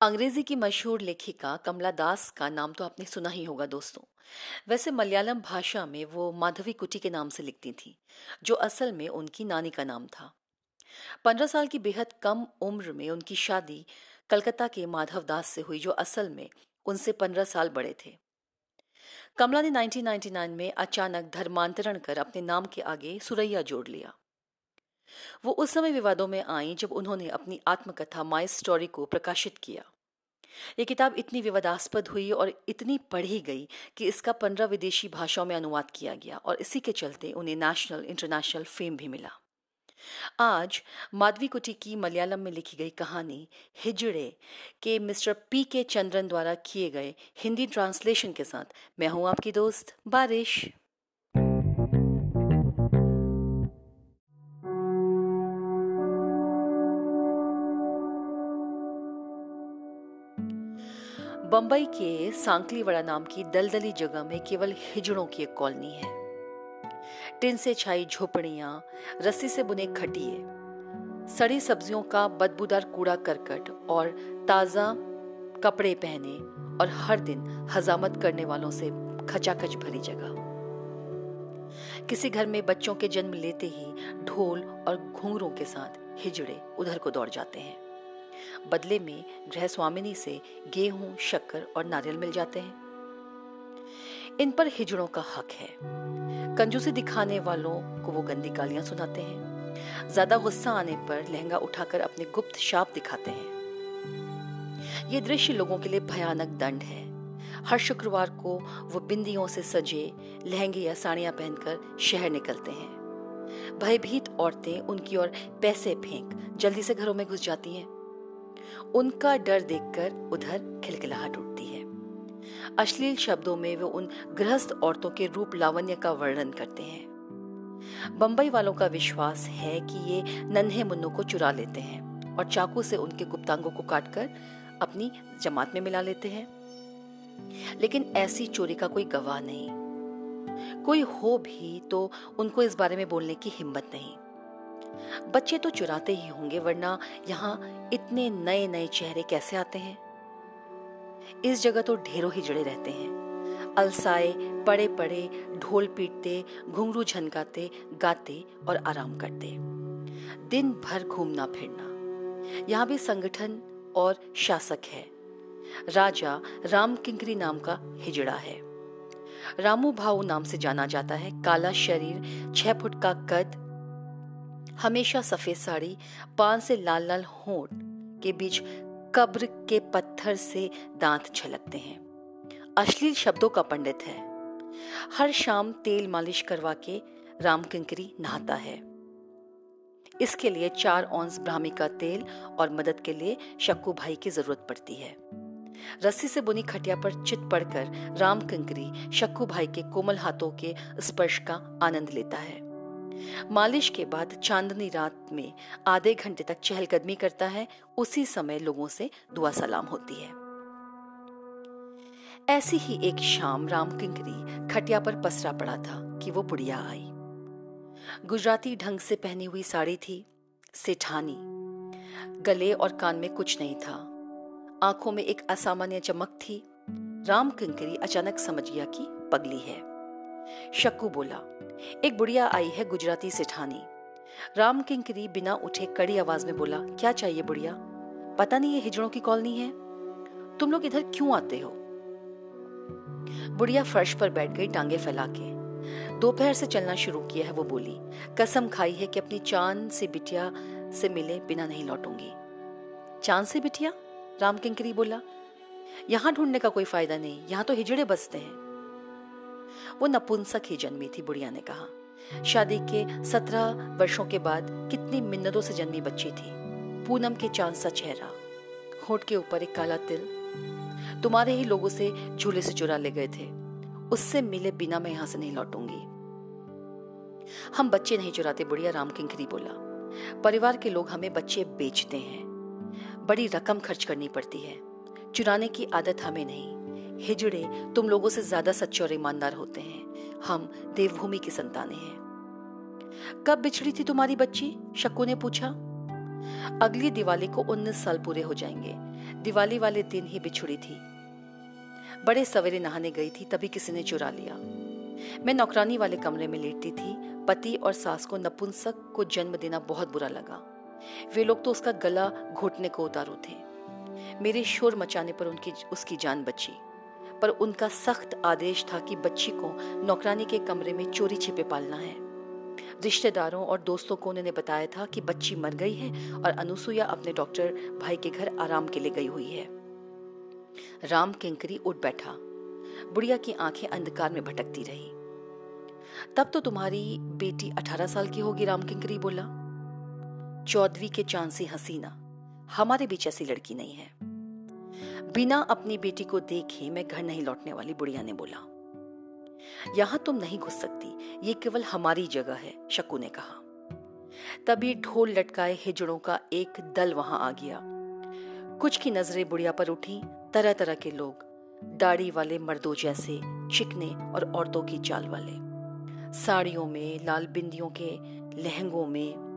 अंग्रेज़ी की मशहूर लेखिका कमला दास का नाम तो आपने सुना ही होगा दोस्तों। वैसे मलयालम भाषा में वो माधवी कुटी के नाम से लिखती थी, जो असल में उनकी नानी का नाम था। पंद्रह साल की बेहद कम उम्र में उनकी शादी कलकत्ता के माधव दास से हुई, जो असल में उनसे पंद्रह साल बड़े थे। कमला ने 1999 में अचानक धर्मांतरण कर अपने नाम के आगे सुरैया जोड़ लिया। वो उस समय विवादों में आई जब उन्होंने अपनी आत्मकथा माई स्टोरी को प्रकाशित किया। ये किताब इतनी विवादास्पद हुई और इतनी पढ़ी गई कि इसका पंद्रह विदेशी भाषाओं में अनुवाद किया गया और इसी के चलते उन्हें नेशनल इंटरनेशनल फेम भी मिला। आज माधवी कुटी की मलयालम में लिखी गई कहानी हिजड़े के मिस्टर पी के चंद्रन द्वारा किए गए हिंदी ट्रांसलेशन के साथ मैं हूँ आपकी दोस्त बारिश। बंबई के सांकलीवाड़ा नाम की दलदली जगह में केवल हिजड़ों की एक कॉलोनी है। टिन से छाई झोपड़ियाँ, रस्सी से बुने खटिए, सड़ी सब्जियों का बदबूदार कूड़ा करकट और ताज़ा कपड़े पहने और हर दिन हजामत करने वालों से खचाखच भरी जगह। किसी घर में बच्चों के जन्म लेते ही ढोल और घुंघरों के साथ हिजड़े उधर को दौड़ जाते हैं। बदले में गृह स्वामिनी से गेहूँ, शक्कर और नारियल मिल जाते हैं। इन पर हिजड़ों का हक है। कंजूसी दिखाने वालों को वो गंदी गालियाँ सुनाते हैं। ज़्यादा गुस्सा आने पर लहंगा उठाकर अपने गुप्त शाप दिखाते हैं। ये दृश्य लोगों के लिए भयानक दंड है। हर शुक्रवार को वो बिंदियों से सजे लहंगे या साड़ियाँ पहनकर शहर निकलते हैं। भयभीत औरतें उनकी ओर पैसे फेंक जल्दी से घरों में घुस जाती हैं। उनका डर देखकर उधर खिलखिलाहट उठती है। अश्लील शब्दों में वे उन गृहस्थ औरतों के रूप लावण्य का वर्णन करते हैं। बंबई वालों का विश्वास है कि ये नन्हे मुन्नों को चुरा लेते हैं और चाकू से उनके गुप्तांगों को काटकर अपनी जमात में मिला लेते हैं। लेकिन ऐसी चोरी का कोई गवाह नहीं। कोई हो भी तो उनको इस बारे में बोलने की हिम्मत नहीं। बच्चे तो चुराते ही होंगे, वरना यहाँ इतने नए नए चेहरे कैसे आते हैं? इस जगह तो ढेरों ही जड़े रहते हैं। अलसाए पड़े पड़े ढोल पीटते, घुंघरू झनकाते, गाते और आराम करते। दिन भर घूमना फिरना। यहाँ भी संगठन और शासक है। राजा राम किंकरी नाम का हिजड़ा है। रामू भाऊ नाम से जाना जाता है। काला शरीर, छह फुट का कद हमेशा सफ़ेद साड़ी, पान से लाल लाल होठ के बीच कब्र के पत्थर से दांत छलकते हैं। अश्लील शब्दों का पंडित है। हर शाम तेल मालिश करवा के राम किंकरी नहाता है। इसके लिए चार औंस ब्राह्मी का तेल और मदद के लिए शक्कू भाई की ज़रूरत पड़ती है। रस्सी से बुनी खटिया पर चित पड़कर राम किंकरी शक्कू भाई के कोमल हाथों के स्पर्श का आनंद लेता है। मालिश के बाद चांदनी रात में आधे घंटे तक चहलकदमी करता है, उसी समय लोगों से दुआ सलाम होती है। ऐसी ही एक शाम राम किंकरी खटिया पर पसरा पड़ा था कि वो बुढ़िया आई। गुजराती ढंग से पहनी हुई साड़ी थी, सेठानी। गले और कान में कुछ नहीं था। आँखों में एक असामान्य चमक थी। राम किंकरी अचानक समझ गया कि पगली है। शक्कू बोला एक बुढ़िया आई है गुजराती सेठानी। राम किंकरी बिना उठे कड़ी आवाज़ में बोला, क्या चाहिए बुढ़िया? पता नहीं ये हिजड़ों की कॉलोनी है। तुम लोग इधर क्यों आते हो? बुढ़िया फर्श पर बैठ गई टांगे फैला के दोपहर से चलना शुरू किया है, वो बोली, कसम खाई है कि अपनी चाँद से बिटिया से मिले बिना नहीं लौटूँगी। चाँद से बिटिया? राम किंकरी बोला, यहाँ ढूँढने का कोई फ़ायदा नहीं, यहाँ तो हिजड़े बसते हैं। वो नपुंसक ही जन्मी थी, बुढ़िया ने कहा। शादी के सत्रह वर्षों के बाद कितनी मिन्नतों से जन्मी बच्ची थी। पूनम के चाँद सा चेहरा, होठ के ऊपर एक काला तिल। तुम्हारे ही लोगों से झूले से चुरा ले गए थे। उससे मिले बिना मैं यहाँ से नहीं लौटूँगी। हम बच्चे नहीं चुराते, बुढ़िया राम किंकरी बोला। परिवार के लोग हमें बच्चे बेचते हैं। बड़ी रकम खर्च करनी पड़ती है। चुराने की आदत हमें नहीं। हिजड़े तुम लोगों से ज़्यादा सच्चे और ईमानदार होते हैं। हम देवभूमि की संतानें हैं। कब बिछड़ी थी तुम्हारी बच्ची? शक्कू ने पूछा। अगली दिवाली को उन्नीस साल पूरे हो जाएँगे। दिवाली वाले दिन ही बिछड़ी थी। बड़े सवेरे नहाने गई थी, तभी किसी ने चुरा लिया। मैं नौकरानी वाले कमरे में लेटती थी। पति और सास को नपुंसक को जन्म देना बहुत बुरा लगा। वे लोग तो उसका गला घोटने को उतारू थे। मेरे शोर मचाने पर उनकी, उसकी जान बची। पर उनका सख्त आदेश था कि बच्ची को नौकरानी के कमरे में चोरी छिपे पालना है। रिश्तेदारों और दोस्तों को उन्होंने बताया था कि बच्ची मर गई है और अनुसुईया अपने डॉक्टर भाई के घर आराम के लिए गई हुई है। राम किंकरी उठ बैठा। बुढ़िया की आँखें अंधकार में भटकती रही। तब तो तुम्हारी बेटी अठारह साल की होगी, राम किंकरी बोला। चौदवी के चांसी हसीना। हमारे बीच ऐसी लड़की नहीं है। बिना अपनी बेटी को देखे मैं घर नहीं लौटने वाली, बुढ़िया ने बोला। यहाँ तुम नहीं घुस सकती, ये केवल हमारी जगह है शक्कू ने कहा। तभी ढोल लटकाए हिजड़ों का एक दल वहाँ आ गया। कुछ की नज़रें बुढ़िया पर उठी तरह तरह के लोग, दाढ़ी वाले मर्दों जैसे, चिकने और औरतों की चाल वाले। साड़ियों में, लाल बिंदियों के लहंगों में,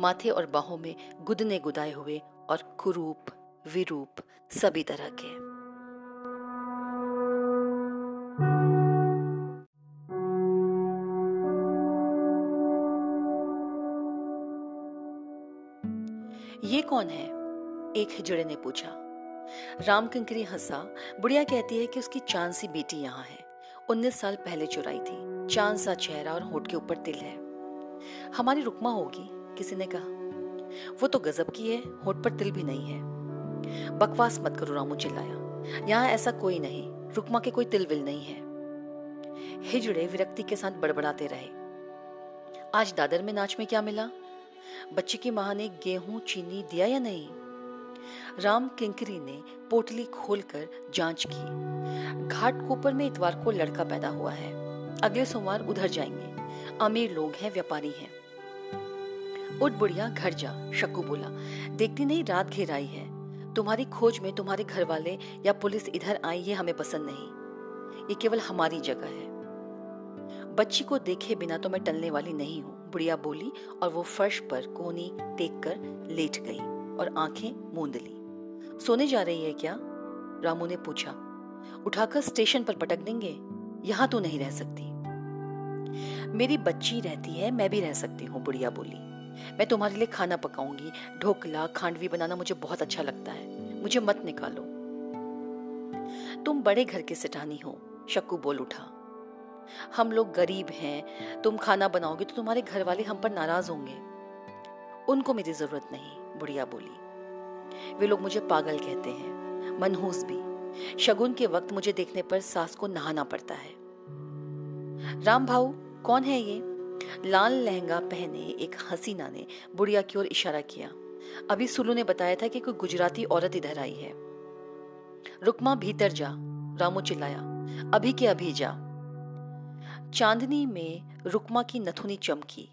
माथे और बाहों में गुदने गुदाए हुए और कुरूप विरूप सभी तरह के। ये कौन है? एक हिजड़े ने पूछा। राम कंकरी हंसा। बुढ़िया कहती है कि उसकी चाँद सी बेटी यहाँ है। उन्नीस साल पहले चुराई थी। चाँद सा चेहरा और होठ के ऊपर तिल है। हमारी रुकमा होगी? किसी ने कहा। वो तो गजब की है। होठ पर तिल भी नहीं है। बकवास मत करो रामू चिल्लाया। यहाँ ऐसा कोई नहीं, रुकमा के कोई तिलविल नहीं है। हिजड़े विरक्ति के साथ बड़बड़ाते रहे। आज दादर में नाच में क्या मिला? बच्चे की माँ ने गेहूँ, चीनी दिया या नहीं? राम किंकरी ने पोटली खोलकर जाँच की। घाट कोपर में इतवार को लड़का पैदा हुआ है। अगले सोमवार उधर जाएँगे। अमीर लोग हैं, व्यापारी हैं। उठ बुढ़िया, घर जा शक्कू बोला। देखती नहीं रात घेर आई है। तुम्हारी खोज में तुम्हारे घर वाले या पुलिस इधर आई, ये हमें पसंद नहीं। ये केवल हमारी जगह है। बच्ची को देखे बिना तो मैं टलने वाली नहीं हूँ। बुढ़िया बोली और वो फर्श पर कोनी टेक कर लेट गई और आँखें मूंद ली। सोने जा रही है क्या? रामू ने पूछा। उठाकर स्टेशन पर पटक देंगे? यहाँ तो नहीं रह सकती। मेरी बच्ची रहती है, मैं भी रह सकती हूँ, बुढ़िया बोली। मैं तुम्हारे लिए खाना पकाऊँगी। ढोकला, खांडवी बनाना मुझे बहुत अच्छा लगता है। मुझे मत निकालो। तुम बड़े घर के सिटानी हो शक्कू बोल उठा। हम लोग गरीब हैं, तुम खाना बनाओगे तो तुम्हारे घर वाले हम पर नाराज़ होंगे। उनको मेरी ज़रूरत नहीं, बुढ़िया बोली। वे लोग मुझे पागल कहते हैं, मनहूस भी। शगुन के वक्त मुझे देखने पर सास को नहाना पड़ता है। राम भाऊ कौन है ये? लाल लहंगा पहने एक हसीना ने बुढ़िया की ओर इशारा किया। अभी सुलू ने बताया था कि कोई गुजराती औरत इधर आई है। रुकमा भीतर जा, रामू चिल्लाया, अभी के अभी जा। चांदनी में रुकमा की नथुनी चमकी।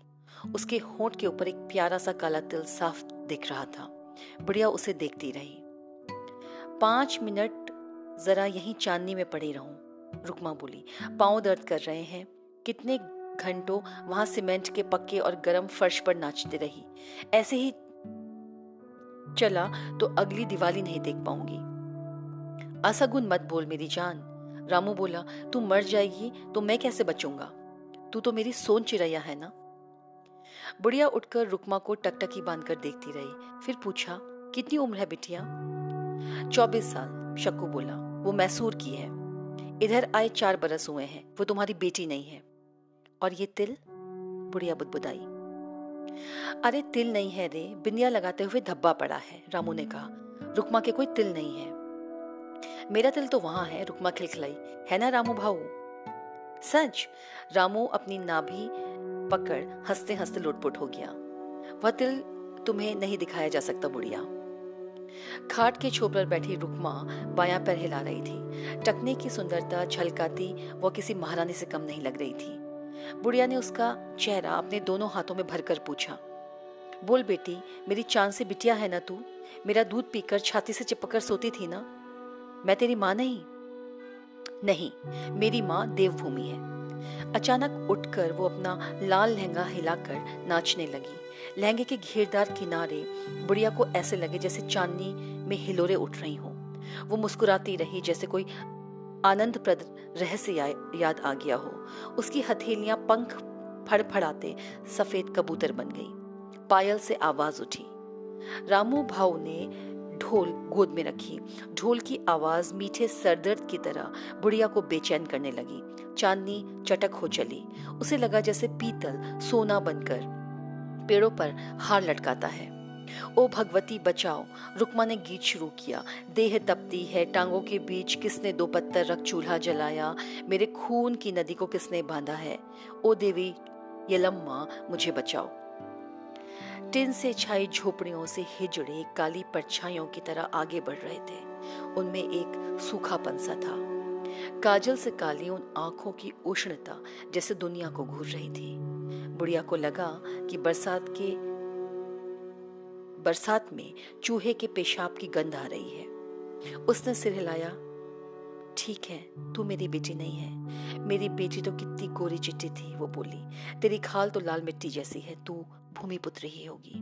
उसके होंठ के ऊपर एक प्यारा सा काला तिल साफ़ दिख रहा था। बुढ़िया उसे देखती रही। पाँच मिनट जरा यहीं चांदनी में पड़ी रहूँ, रुकमा बोली। पाँव दर्द कर रहे हैं। कितने घंटों वहाँ सीमेंट के पक्के और गर्म फर्श पर नाचते रही। ऐसे ही चला तो अगली दिवाली नहीं देख पाऊँगी। असगुन मत बोल मेरी जान। रामू बोला, तू मर जाएगी तो मैं कैसे बचूँगा? तू तो मेरी सोन चिड़ैया है ना? बुढ़िया उठकर रुकमा को टकटकी बांधकर देखती रही। फिर पूछा, कितनी उम्र है बिटिया? चौबीस साल, शक्कू बोला। वो मैसूर की है। इधर आए चार बरस हुए हैं। वो तुम्हारी बेटी नहीं है। और ये तिल बुढ़िया बुदबुदाई। अरे तिल नहीं है रे, बिंदिया लगाते हुए धब्बा पड़ा है, रामू ने कहा। रुकमा के कोई तिल नहीं है। मेरा तिल तो वहाँ है, रुकमा खिलखिलाई। है ना रामू भाऊ? सच? रामू अपनी नाभि पकड़ हँसते हँसते लुटपुट हो गया। वह तिल तुम्हें नहीं दिखाया जा सकता बुढ़िया। खाट के छोप पर बैठी रुकमा बाया पैर हिला रही थी। टकने की सुंदरता झलकाती वह किसी महारानी से कम नहीं लग रही थी। बुढ़िया ने उसका चेहरा अपने दोनों हाथों में भरकर पूछा, बोल बेटी, मेरी चाँद से बिटिया है ना तू? मेरा दूध पीकर छाती से चिपकर सोती थी ना? मैं तेरी माँ नहीं? नहीं, मेरी माँ देवभूमि है। अचानक उठकर वो अपना लाल लहंगा हिलाकर नाचने लगी। लहंगे के घेरदार किनारे बुढ़िया को ऐसे लगे जैसे चांदनी में हिलोरे उठ रही हों। वो मुस्कुराती रही जैसे कोई आनंद प्रद रहस्य याद आ गया हो। उसकी हथेलियाँ पंख फड़फड़ाते सफ़ेद कबूतर बन गई। पायल से आवाज़ उठी। रामू भाव ने ढोल गोद में रखी। ढोल की आवाज़ मीठे सरदर्द की तरह बुढ़िया को बेचैन करने लगी। चांदनी चटक हो चली। उसे लगा जैसे पीतल सोना बनकर पेड़ों पर हार लटकाता है। ओ भगवती, बचाओ। रुकमा ने गीत शुरू किया। देह तपती है, टांगों के बीच किसने दो पत्थर रख चूल्हा जलाया? मेरे खून की नदी को किसने बांधा है? ओ देवी, यलम्मा, मुझे बचाओ। टिन से छाई झोपड़ियों से हिजड़े काली परछाइयों की तरह आगे बढ़ रहे थे। उनमें एक सूखापन सा था। काजल से काली उन आँखों की उष्णता जैसे दुनिया को घूर रही थी। बुढ़िया को लगा कि बरसात के बरसात में चूहे के पेशाब की गंध आ रही है। उसने सिर हिलाया, ठीक है, तू मेरी बेटी नहीं है। मेरी बेटी तो कितनी गोरी चिट्टी थी, वो बोली। तेरी खाल तो लाल मिट्टी जैसी है, तू भूमिपुत्र ही होगी।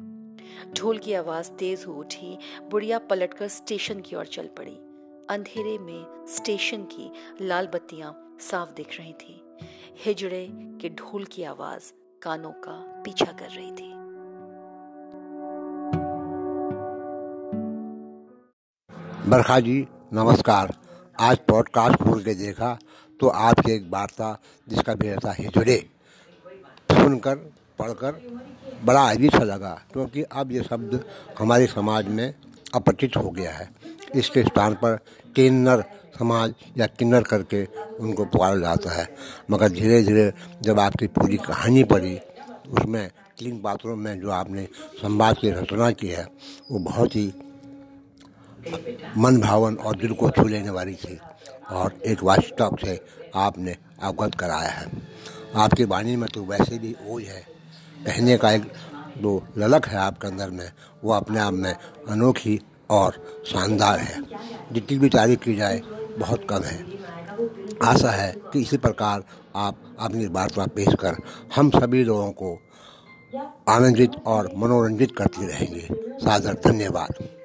ढोल की आवाज़ तेज हो उठी, बुढ़िया पलटकर स्टेशन की ओर चल पड़ी। अंधेरे में स्टेशन की लाल बत्तियाँ साफ़ दिख रही थी। हिजड़े के ढोल की आवाज़ कानों का पीछा कर रही थी। बरखा जी, नमस्कार। आज पॉडकास्ट खोल के देखा तो आपकी एक वार्ता जिसका भी था हिजड़े सुनकर, पढ़कर बड़ा अजीब सा लगा क्योंकि अब ये शब्द हमारे समाज में अपरिचित हो गया है। इसके स्थान पर किन्नर समाज या किन्नर करके उनको पुकारा जाता है। मगर धीरे धीरे जब आपकी पूरी कहानी पढ़ी, उसमें तीन पात्रों में जो आपने संवाद की रचना की है, वो बहुत ही मन भावन और दिल को छू लेने वाली थी और एक वास्तव से आपने अवगत कराया है। आपकी वाणी में तो वैसे भी ओझ है। कहने का एक जो ललक है आपके अंदर में, वो अपने आप में अनोखी और शानदार है। जितनी भी तारीफ़ की जाए, बहुत कम है। आशा है कि इसी प्रकार आप अपनी वार्ता पेश कर हम सभी लोगों को आनंदित और मनोरंजित करती रहेंगे। सादर, धन्यवाद।